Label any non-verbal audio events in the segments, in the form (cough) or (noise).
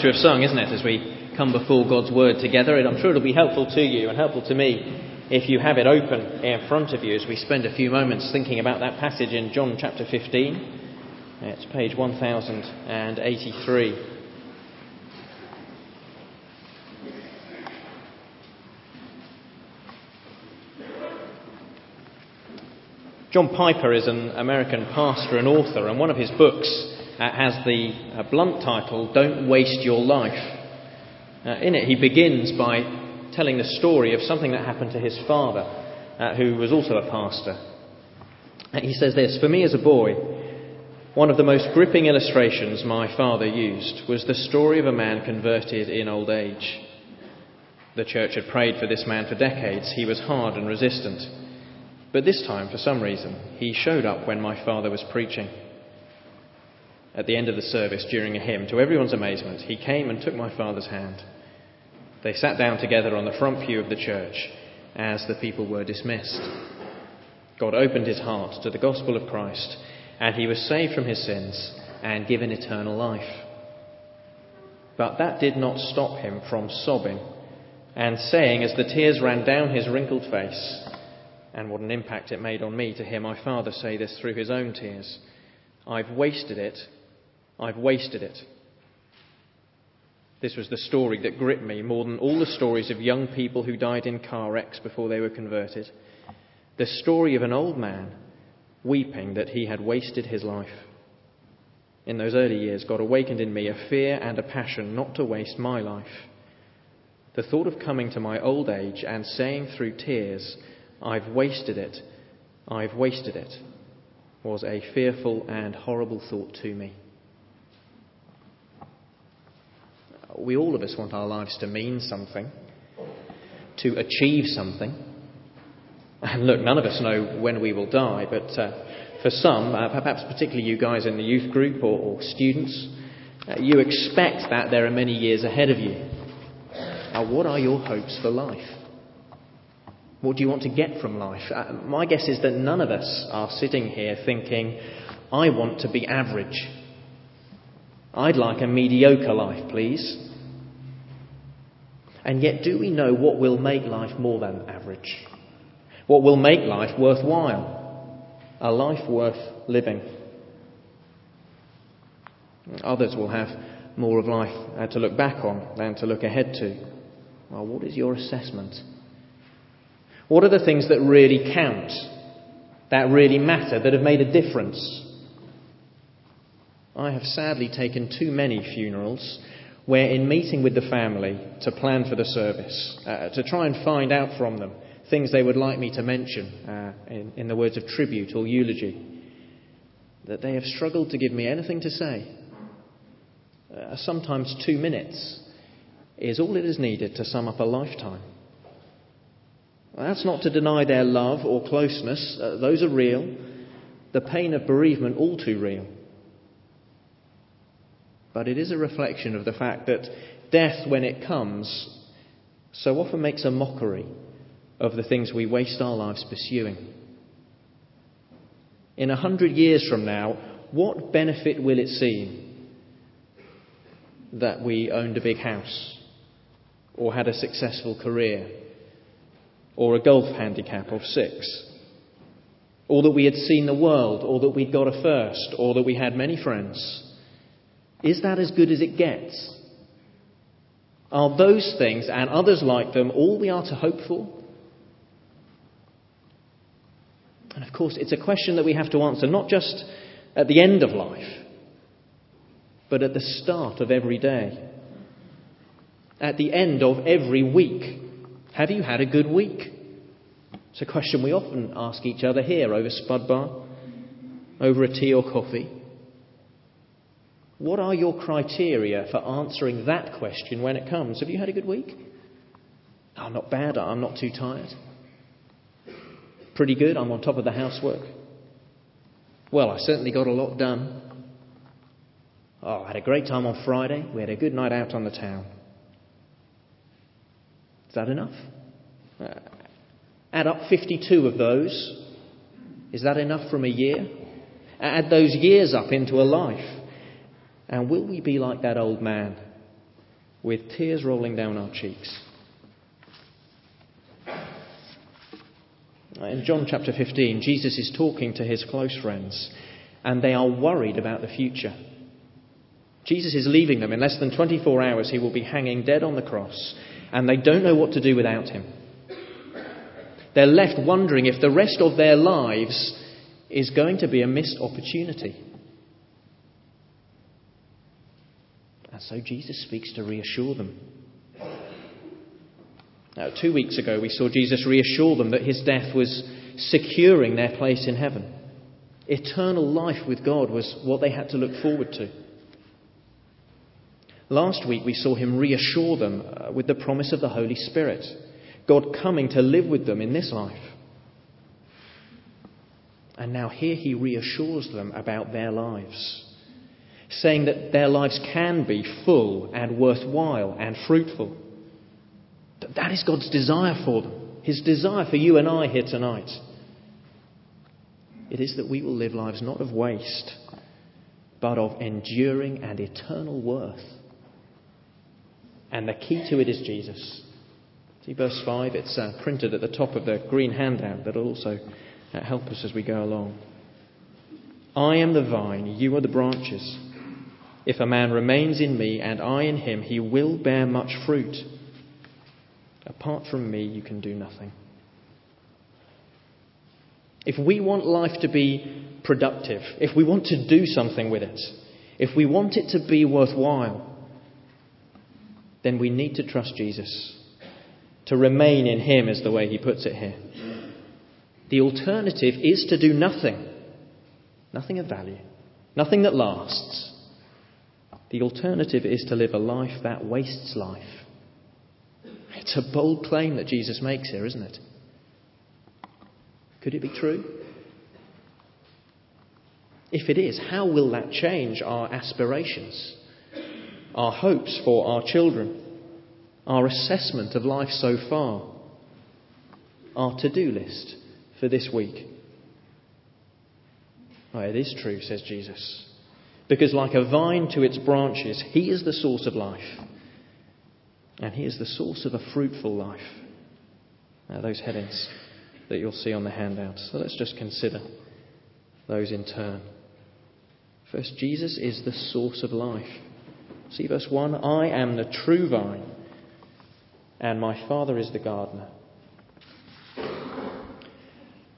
to have sung, isn't it, as we come before God's Word together. And I'm sure it'll be helpful to you and helpful to me if you have it open in front of you as we spend a few moments thinking about that passage in John chapter 15. It's page 1083. John Piper is an American pastor and author, and one of his books has the uh, blunt title, Don't Waste Your Life. Uh, in it, he begins by telling the story of something that happened to his father, uh, who was also a pastor. He says this For me as a boy, one of the most gripping illustrations my father used was the story of a man converted in old age. The church had prayed for this man for decades. He was hard and resistant. But this time, for some reason, he showed up when my father was preaching. At the end of the service, during a hymn, to everyone's amazement, he came and took my father's hand. They sat down together on the front pew of the church as the people were dismissed. God opened his heart to the gospel of Christ, and he was saved from his sins and given eternal life. But that did not stop him from sobbing and saying, as the tears ran down his wrinkled face, and what an impact it made on me to hear my father say this through his own tears. I've wasted it. I've wasted it. This was the story that gripped me more than all the stories of young people who died in car wrecks before they were converted. The story of an old man weeping that he had wasted his life. In those early years, God awakened in me a fear and a passion not to waste my life. The thought of coming to my old age and saying through tears, I've wasted it, I've wasted it, was a fearful and horrible thought to me. We all of us want our lives to mean something, to achieve something. And look, none of us know when we will die, but uh, for some, uh, perhaps particularly you guys in the youth group or, or students, uh, you expect that there are many years ahead of you. Now, what are your hopes for life? What do you want to get from life? Uh, my guess is that none of us are sitting here thinking, I want to be average. I'd like a mediocre life, please. And yet, do we know what will make life more than average? What will make life worthwhile? A life worth living. Others will have more of life uh, to look back on than to look ahead to. Well, what is your assessment? What are the things that really count, that really matter, that have made a difference? I have sadly taken too many funerals where, in meeting with the family to plan for the service, uh, to try and find out from them things they would like me to mention uh, in, in the words of tribute or eulogy, that they have struggled to give me anything to say. Uh, sometimes two minutes is all it is needed to sum up a lifetime. That's not to deny their love or closeness, uh, those are real. The pain of bereavement, all too real. But it is a reflection of the fact that death, when it comes, so often makes a mockery of the things we waste our lives pursuing. In a hundred years from now, what benefit will it seem that we owned a big house or had a successful career? or a golf handicap of six, or that we had seen the world, or that we'd got a first, or that we had many friends. Is that as good as it gets? Are those things and others like them all we are to hope for? And of course, it's a question that we have to answer not just at the end of life, but at the start of every day, at the end of every week. Have you had a good week? It's a question we often ask each other here over Spud Bar, over a tea or coffee. What are your criteria for answering that question when it comes? Have you had a good week? I'm not bad. I'm not too tired. Pretty good. I'm on top of the housework. Well, I certainly got a lot done. Oh, I had a great time on Friday. We had a good night out on the town Is that enough? Uh, add up 52 of those. Is that enough from a year? Add those years up into a life. And will we be like that old man with tears rolling down our cheeks. In John chapter 15, Jesus is talking to his close friends, and they are worried about the future. Jesus is leaving them. In less than 24 hours, he will be hanging dead on the cross, and they don't know what to do without him. They're left wondering if the rest of their lives is going to be a missed opportunity. And so Jesus speaks to reassure them. Now, two weeks ago, we saw Jesus reassure them that his death was securing their place in heaven. Eternal life with God was what they had to look forward to. Last week, we saw him reassure them uh, with the promise of the Holy Spirit, God coming to live with them in this life. And now here he reassures them about their lives, saying that their lives can be full and worthwhile and fruitful. That is God's desire for them, his desire for you and I here tonight. It is that we will live lives not of waste, but of enduring and eternal worth. And the key to it is Jesus. See verse 5? It's uh, printed at the top of the green handout that'll also uh, help us as we go along. I am the vine, you are the branches. If a man remains in me and I in him, he will bear much fruit. Apart from me, you can do nothing. If we want life to be productive, if we want to do something with it, if we want it to be worthwhile, then we need to trust Jesus. To remain in Him is the way He puts it here. The alternative is to do nothing. Nothing of value. Nothing that lasts. The alternative is to live a life that wastes life. It's a bold claim that Jesus makes here, isn't it? Could it be true? If it is, how will that change our aspirations? our hopes for our children, our assessment of life so far, our to do list for this week. Oh, it is true, says Jesus. Because, like a vine to its branches, He is the source of life. And He is the source of a fruitful life. Now, those headings that you'll see on the handout. So let's just consider those in turn. First, Jesus is the source of life. See verse 1 I am the true vine, and my Father is the gardener.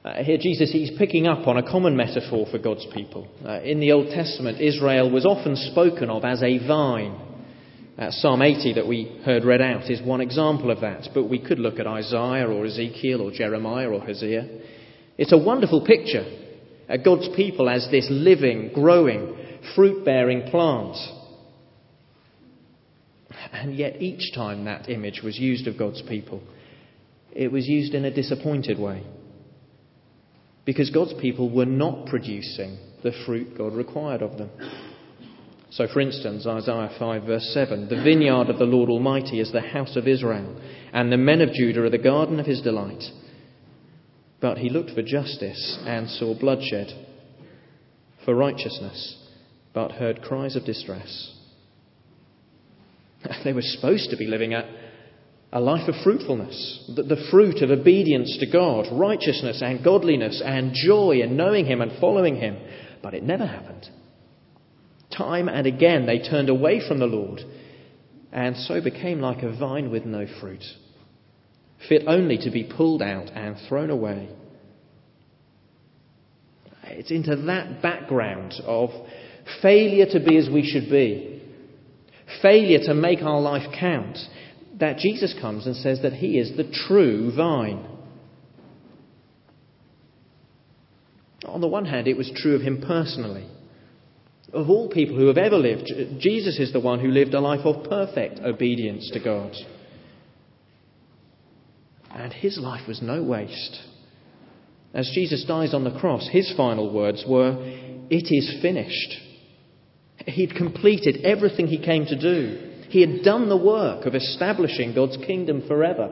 Uh, here, Jesus he's picking up on a common metaphor for God's people. Uh, in the Old Testament, Israel was often spoken of as a vine. Uh, Psalm 80 that we heard read out is one example of that, but we could look at Isaiah or Ezekiel or Jeremiah or Hosea. It's a wonderful picture. God's people as this living, growing, fruit bearing plant. And yet, each time that image was used of God's people, it was used in a disappointed way. Because God's people were not producing the fruit God required of them. So, for instance, Isaiah 5, verse 7 The vineyard of the Lord Almighty is the house of Israel, and the men of Judah are the garden of his delight. But he looked for justice and saw bloodshed, for righteousness, but heard cries of distress. (laughs) They were supposed to be living a, a life of fruitfulness, the, fruit of obedience to God, righteousness and godliness and joy in knowing Him and following Him. But it never happened. Time and again they turned away from the Lord and so became like a vine with no fruit, fit only to be pulled out and thrown away. It's into that background of failure to be as we should be failure to make our life count, that Jesus comes and says that He is the true vine. On the one hand, it was true of Him personally. Of all people who have ever lived, Jesus is the one who lived a life of perfect obedience to God. And His life was no waste. As Jesus dies on the cross, His final words were, It is finished. He'd completed everything he came to do. He had done the work of establishing God's kingdom forever.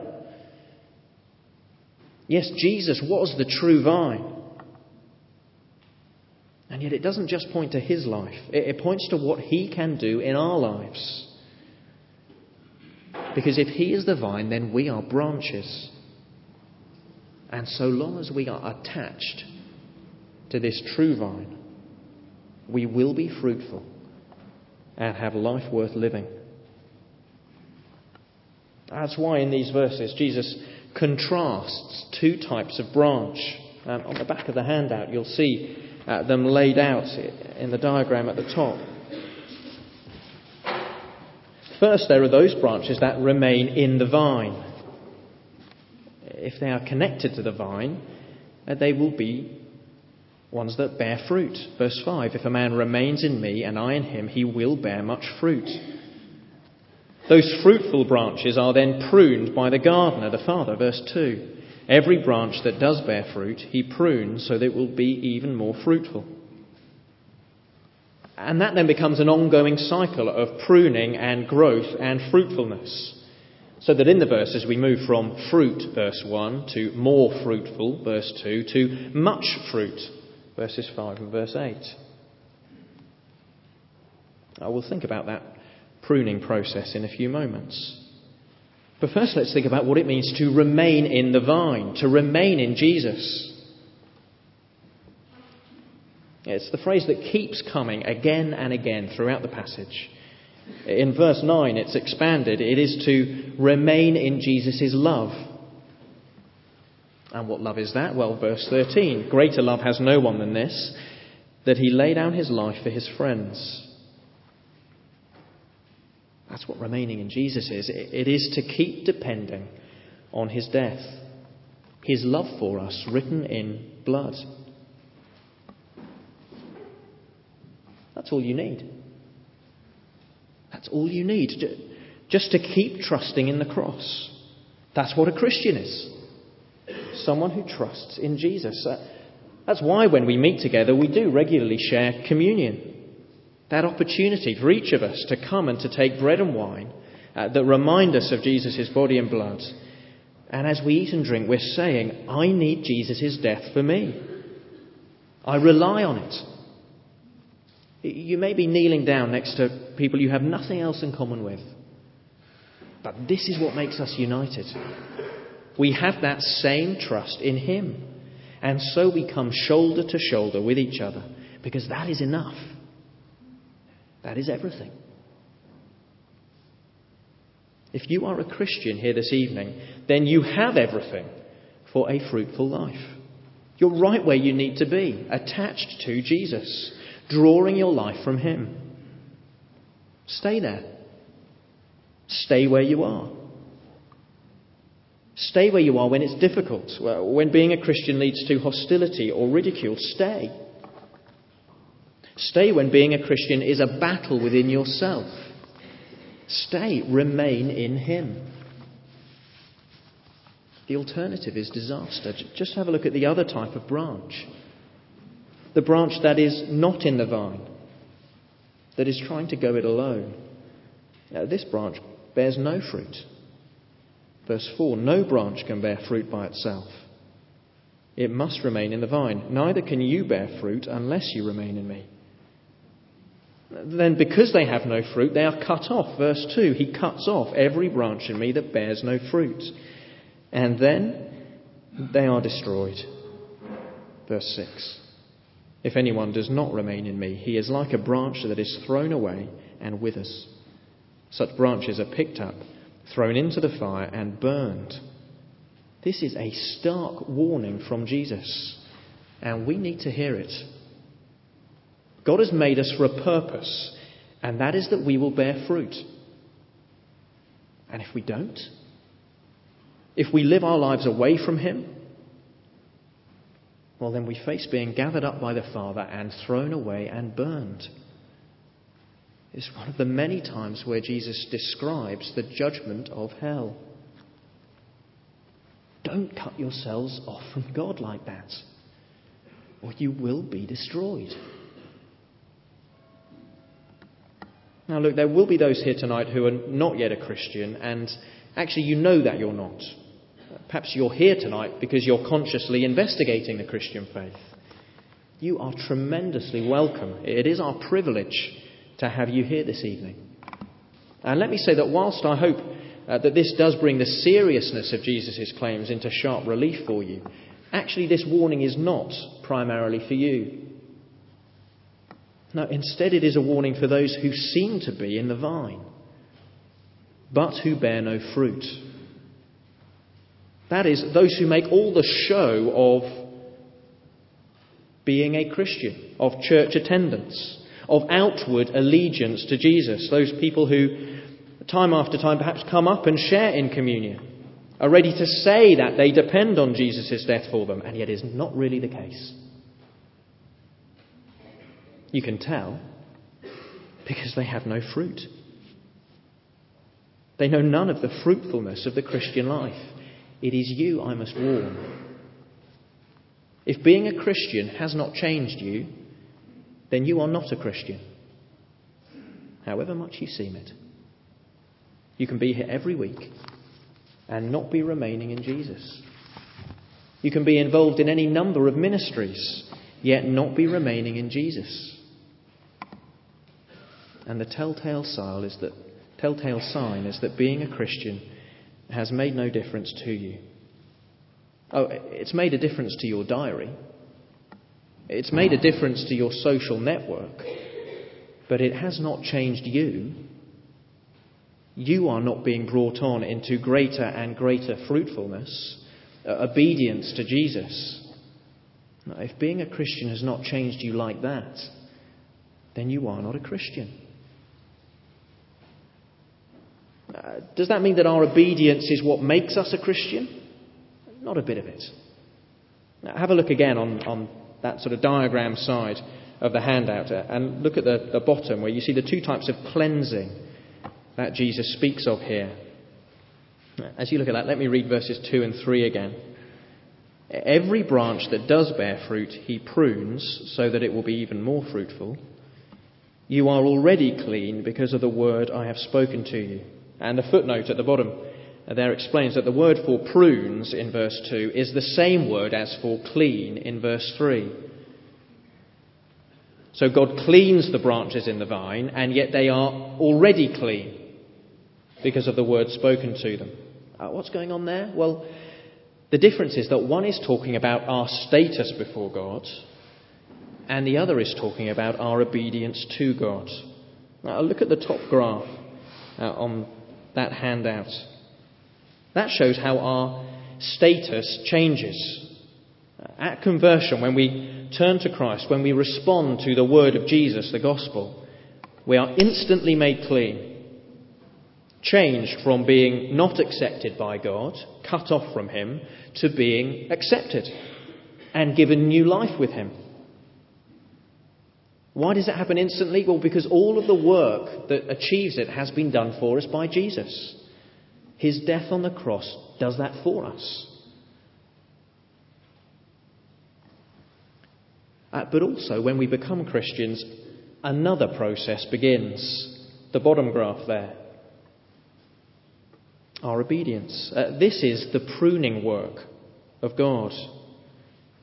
Yes, Jesus was the true vine. And yet it doesn't just point to his life, it, points to what he can do in our lives. Because if He is the vine, then we are branches. And so long as we are attached to this true vine, we will be fruitful and have life worth living. That's why in these verses Jesus contrasts two types of branch. Um, on the back of the handout, you'll see uh, them laid out in the diagram at the top. First, there are those branches that remain in the vine. If they are connected to the vine, uh, they will be ones that bear fruit. Verse 5 If a man remains in me and I in him, he will bear much fruit. Those fruitful branches are then pruned by the gardener, the Father. Verse 2. Every branch that does bear fruit, he prunes so that it will be even more fruitful. And that then becomes an ongoing cycle of pruning and growth and fruitfulness. So that in the verses we move from fruit, verse 1, to more fruitful, verse 2, to much fruit, verses 5 and verse 8. I will think about that pruning process in a few moments. But first, let's think about what it means to remain in the vine, to remain in Jesus. It's the phrase that keeps coming again and again throughout the passage. In verse 9, it's expanded. It is to remain in Jesus' love. And what love is that? Well, verse 13 Greater love has no one than this, that he lay down his life for his friends. That's what remaining in Jesus is. It is to keep depending on his death, his love for us written in blood. That's all you need. That's all you need. Just to keep trusting in the cross. That's what a Christian is. Someone who trusts in Jesus. Uh, that's why when we meet together, we do regularly share communion. That opportunity for each of us to come and to take bread and wine uh, that remind us of Jesus' body and blood. And as we eat and drink, we're saying, I need Jesus' death for me. I rely on it. You may be kneeling down next to people you have nothing else in common with. But this is what makes us united. We have that same trust in Him. And so we come shoulder to shoulder with each other because that is enough. That is everything. If you are a Christian here this evening, then you have everything for a fruitful life. You're right where you need to be, attached to Jesus, drawing your life from Him. Stay there. Stay where you are. Stay where you are when it's difficult, when being a Christian leads to hostility or ridicule. Stay. Stay when being a Christian is a battle within yourself. Stay, remain in Him. The alternative is disaster. Just have a look at the other type of branch the branch that is not in the vine, that is trying to go it alone. Now, this branch bears no fruit. Verse 4 No branch can bear fruit by itself. It must remain in the vine. Neither can you bear fruit unless you remain in me then because they have no fruit, they are cut off. Verse 2 He cuts off every branch in me that bears no fruit. And then they are destroyed. Verse 6 If anyone does not remain in me, he is like a branch that is thrown away and withers. Such branches are picked up, thrown into the fire, and burned. This is a stark warning from Jesus, and we need to hear it. God has made us for a purpose, and that is that we will bear fruit. And if we don't, if we live our lives away from Him, well, then we face being gathered up by the Father and thrown away and burned. It's one of the many times where Jesus describes the judgment of hell. Don't cut yourselves off from God like that, or you will be destroyed. Now, look, there will be those here tonight who are not yet a Christian, and actually you know that you're not. Perhaps you're here tonight because you're consciously investigating the Christian faith. You are tremendously welcome. It is our privilege to have you here this evening. And let me say that whilst I hope uh, that this does bring the seriousness of Jesus' claims into sharp relief for you. Actually, this warning is not primarily for you. No, instead, it is a warning for those who seem to be in the vine, but who bear no fruit. That is, those who make all the show of being a Christian, of church attendance, of outward allegiance to Jesus. Those people who, time after time, perhaps come up and share in communion, are ready to say that they depend on Jesus' death for them, and yet is not really the case. You can tell because they have no fruit. They know none of the fruitfulness of the Christian life. It is you I must warn. If being a Christian has not changed you, then you are not a Christian, however much you seem it. You can be here every week and not be remaining in Jesus. You can be involved in any number of ministries, yet not be remaining in Jesus. And the telltale sign is that, telltale sign is that being a Christian has made no difference to you. Oh, it's made a difference to your diary. It's made a difference to your social network. But it has not changed you. You are not being brought on into greater and greater fruitfulness, uh, obedience to Jesus. Now, if being a Christian has not changed you like that, then you are not a Christian. Does that mean that our obedience is what makes us a Christian? Not a bit of it. Now, have a look again on, on that sort of diagram side of the handout uh, and look at the, the bottom where you see the two types of cleansing that Jesus speaks of here. As you look at that, let me read verses 2 and 3 again. Every branch that does bear fruit, he prunes so that it will be even more fruitful. You are already clean because of the word I have spoken to you. And the footnote at the bottom there explains that the word for prunes in verse 2 is the same word as for clean in verse 3. So God cleans the branches in the vine, and yet they are already clean because of the word spoken to them. Uh, what's going on there? Well, the difference is that one is talking about our status before God, and the other is talking about our obedience to God. Now, look at the top graph uh, on that handout. That shows how our status changes. At conversion, when we turn to Christ, when we respond to the word of Jesus, the gospel, we are instantly made clean, changed from being not accepted by God, cut off from Him, to being accepted and given new life with Him. Why does it happen instantly? Well, because all of the work that achieves it has been done for us by Jesus. His death on the cross does that for us. Uh, but also, when we become Christians, another process begins. The bottom graph there. Our obedience. Uh, this is the pruning work of God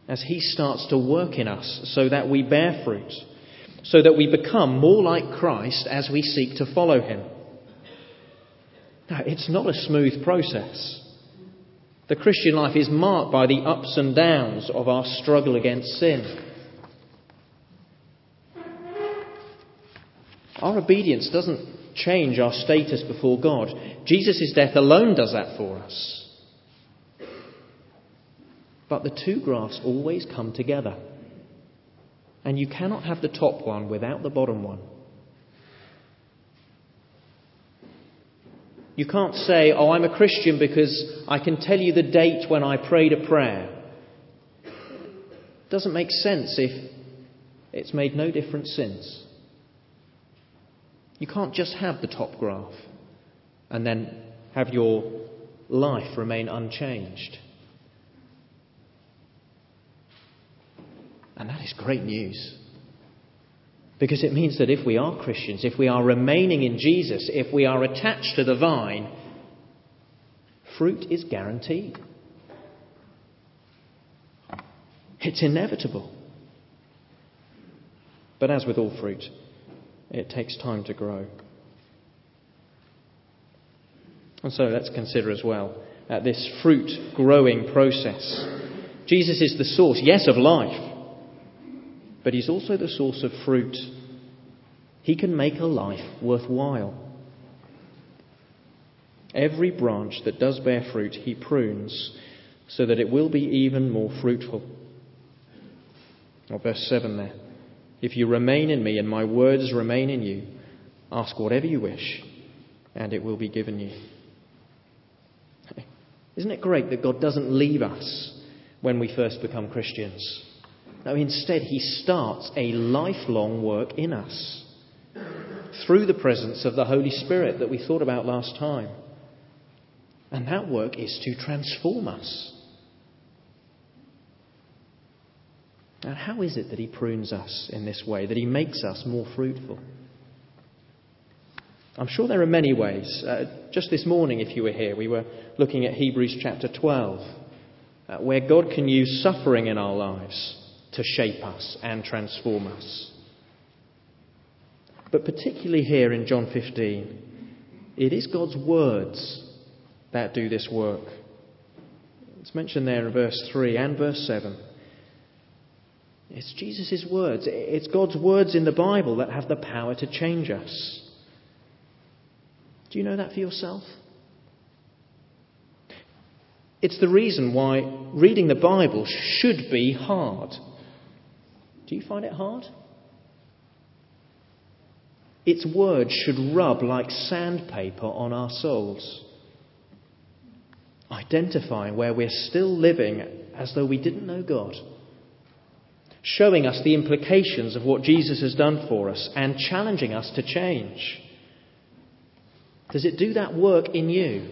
as He starts to work in us so that we bear fruit, so that we become more like Christ as we seek to follow Him. Now, it's not a smooth process. The Christian life is marked by the ups and downs of our struggle against sin. Our obedience doesn't change our status before God. Jesus' death alone does that for us. But the two graphs always come together. And you cannot have the top one without the bottom one. You can't say, oh, I'm a Christian because I can tell you the date when I prayed a prayer. It doesn't make sense if it's made no difference since. You can't just have the top graph and then have your life remain unchanged. And that is great news. Because it means that if we are Christians, if we are remaining in Jesus, if we are attached to the vine, fruit is guaranteed. It's inevitable. But as with all fruit, it takes time to grow. And so let's consider as well uh, this fruit growing process. Jesus is the source, yes, of life, but he's also the source of fruit. He can make a life worthwhile. Every branch that does bear fruit, he prunes so that it will be even more fruitful. Or verse 7 there. If you remain in me and my words remain in you, ask whatever you wish, and it will be given you. (laughs) Isn't it great that God doesn't leave us when we first become Christians? No, instead, He starts a lifelong work in us through the presence of the Holy Spirit that we thought about last time. And that work is to transform us. Now, how is it that He prunes us in this way, that He makes us more fruitful? I'm sure there are many ways. Uh, just this morning, if you were here, we were looking at Hebrews chapter 12, uh, where God can use suffering in our lives to shape us and transform us. But particularly here in John 15, it is God's words that do this work. It's mentioned there in verse 3 and verse 7. It's Jesus' words. It's God's words in the Bible that have the power to change us. Do you know that for yourself? It's the reason why reading the Bible should be hard. Do you find it hard? Its words should rub like sandpaper on our souls, identifying where we're still living as though we didn't know God, showing us the implications of what Jesus has done for us, and challenging us to change. Does it do that work in you?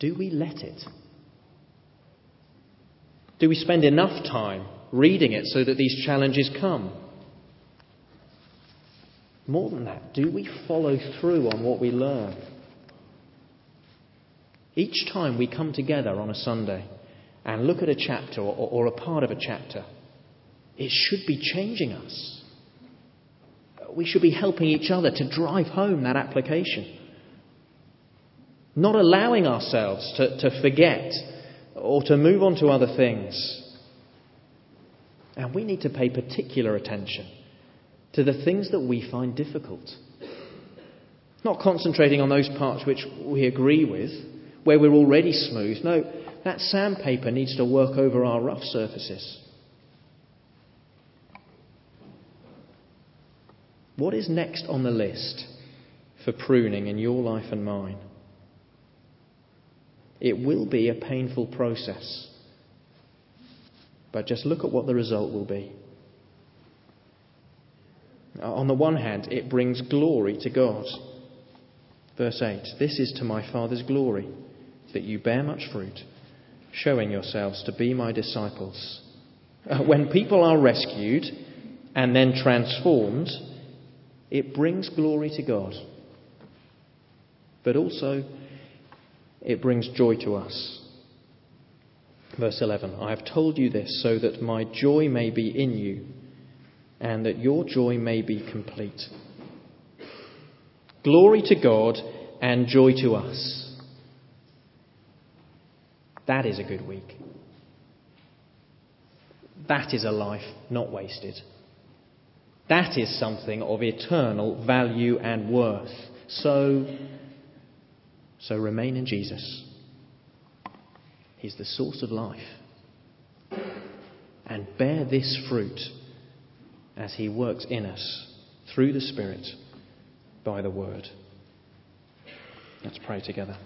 Do we let it? Do we spend enough time reading it so that these challenges come? More than that, do we follow through on what we learn? Each time we come together on a Sunday and look at a chapter or, or a part of a chapter, it should be changing us we should be helping each other to drive home that application. Not allowing ourselves to, to forget or to move on to other things. And we need to pay particular attention to the things that we find difficult. Not concentrating on those parts which we agree with, where we're already smooth. No, that sandpaper needs to work over our rough surfaces. What is next on the list for pruning in your life and mine? It will be a painful process. But just look at what the result will be. On the one hand, it brings glory to God. Verse 8 This is to my Father's glory, that you bear much fruit, showing yourselves to be my disciples. Uh, when people are rescued and then transformed, it brings glory to God, but also it brings joy to us. Verse 11 I have told you this so that my joy may be in you and that your joy may be complete. Glory to God and joy to us. That is a good week. That is a life not wasted. That is something of eternal value and worth. So, so remain in Jesus. He's the source of life. And bear this fruit as He works in us through the Spirit by the Word. Let's pray together.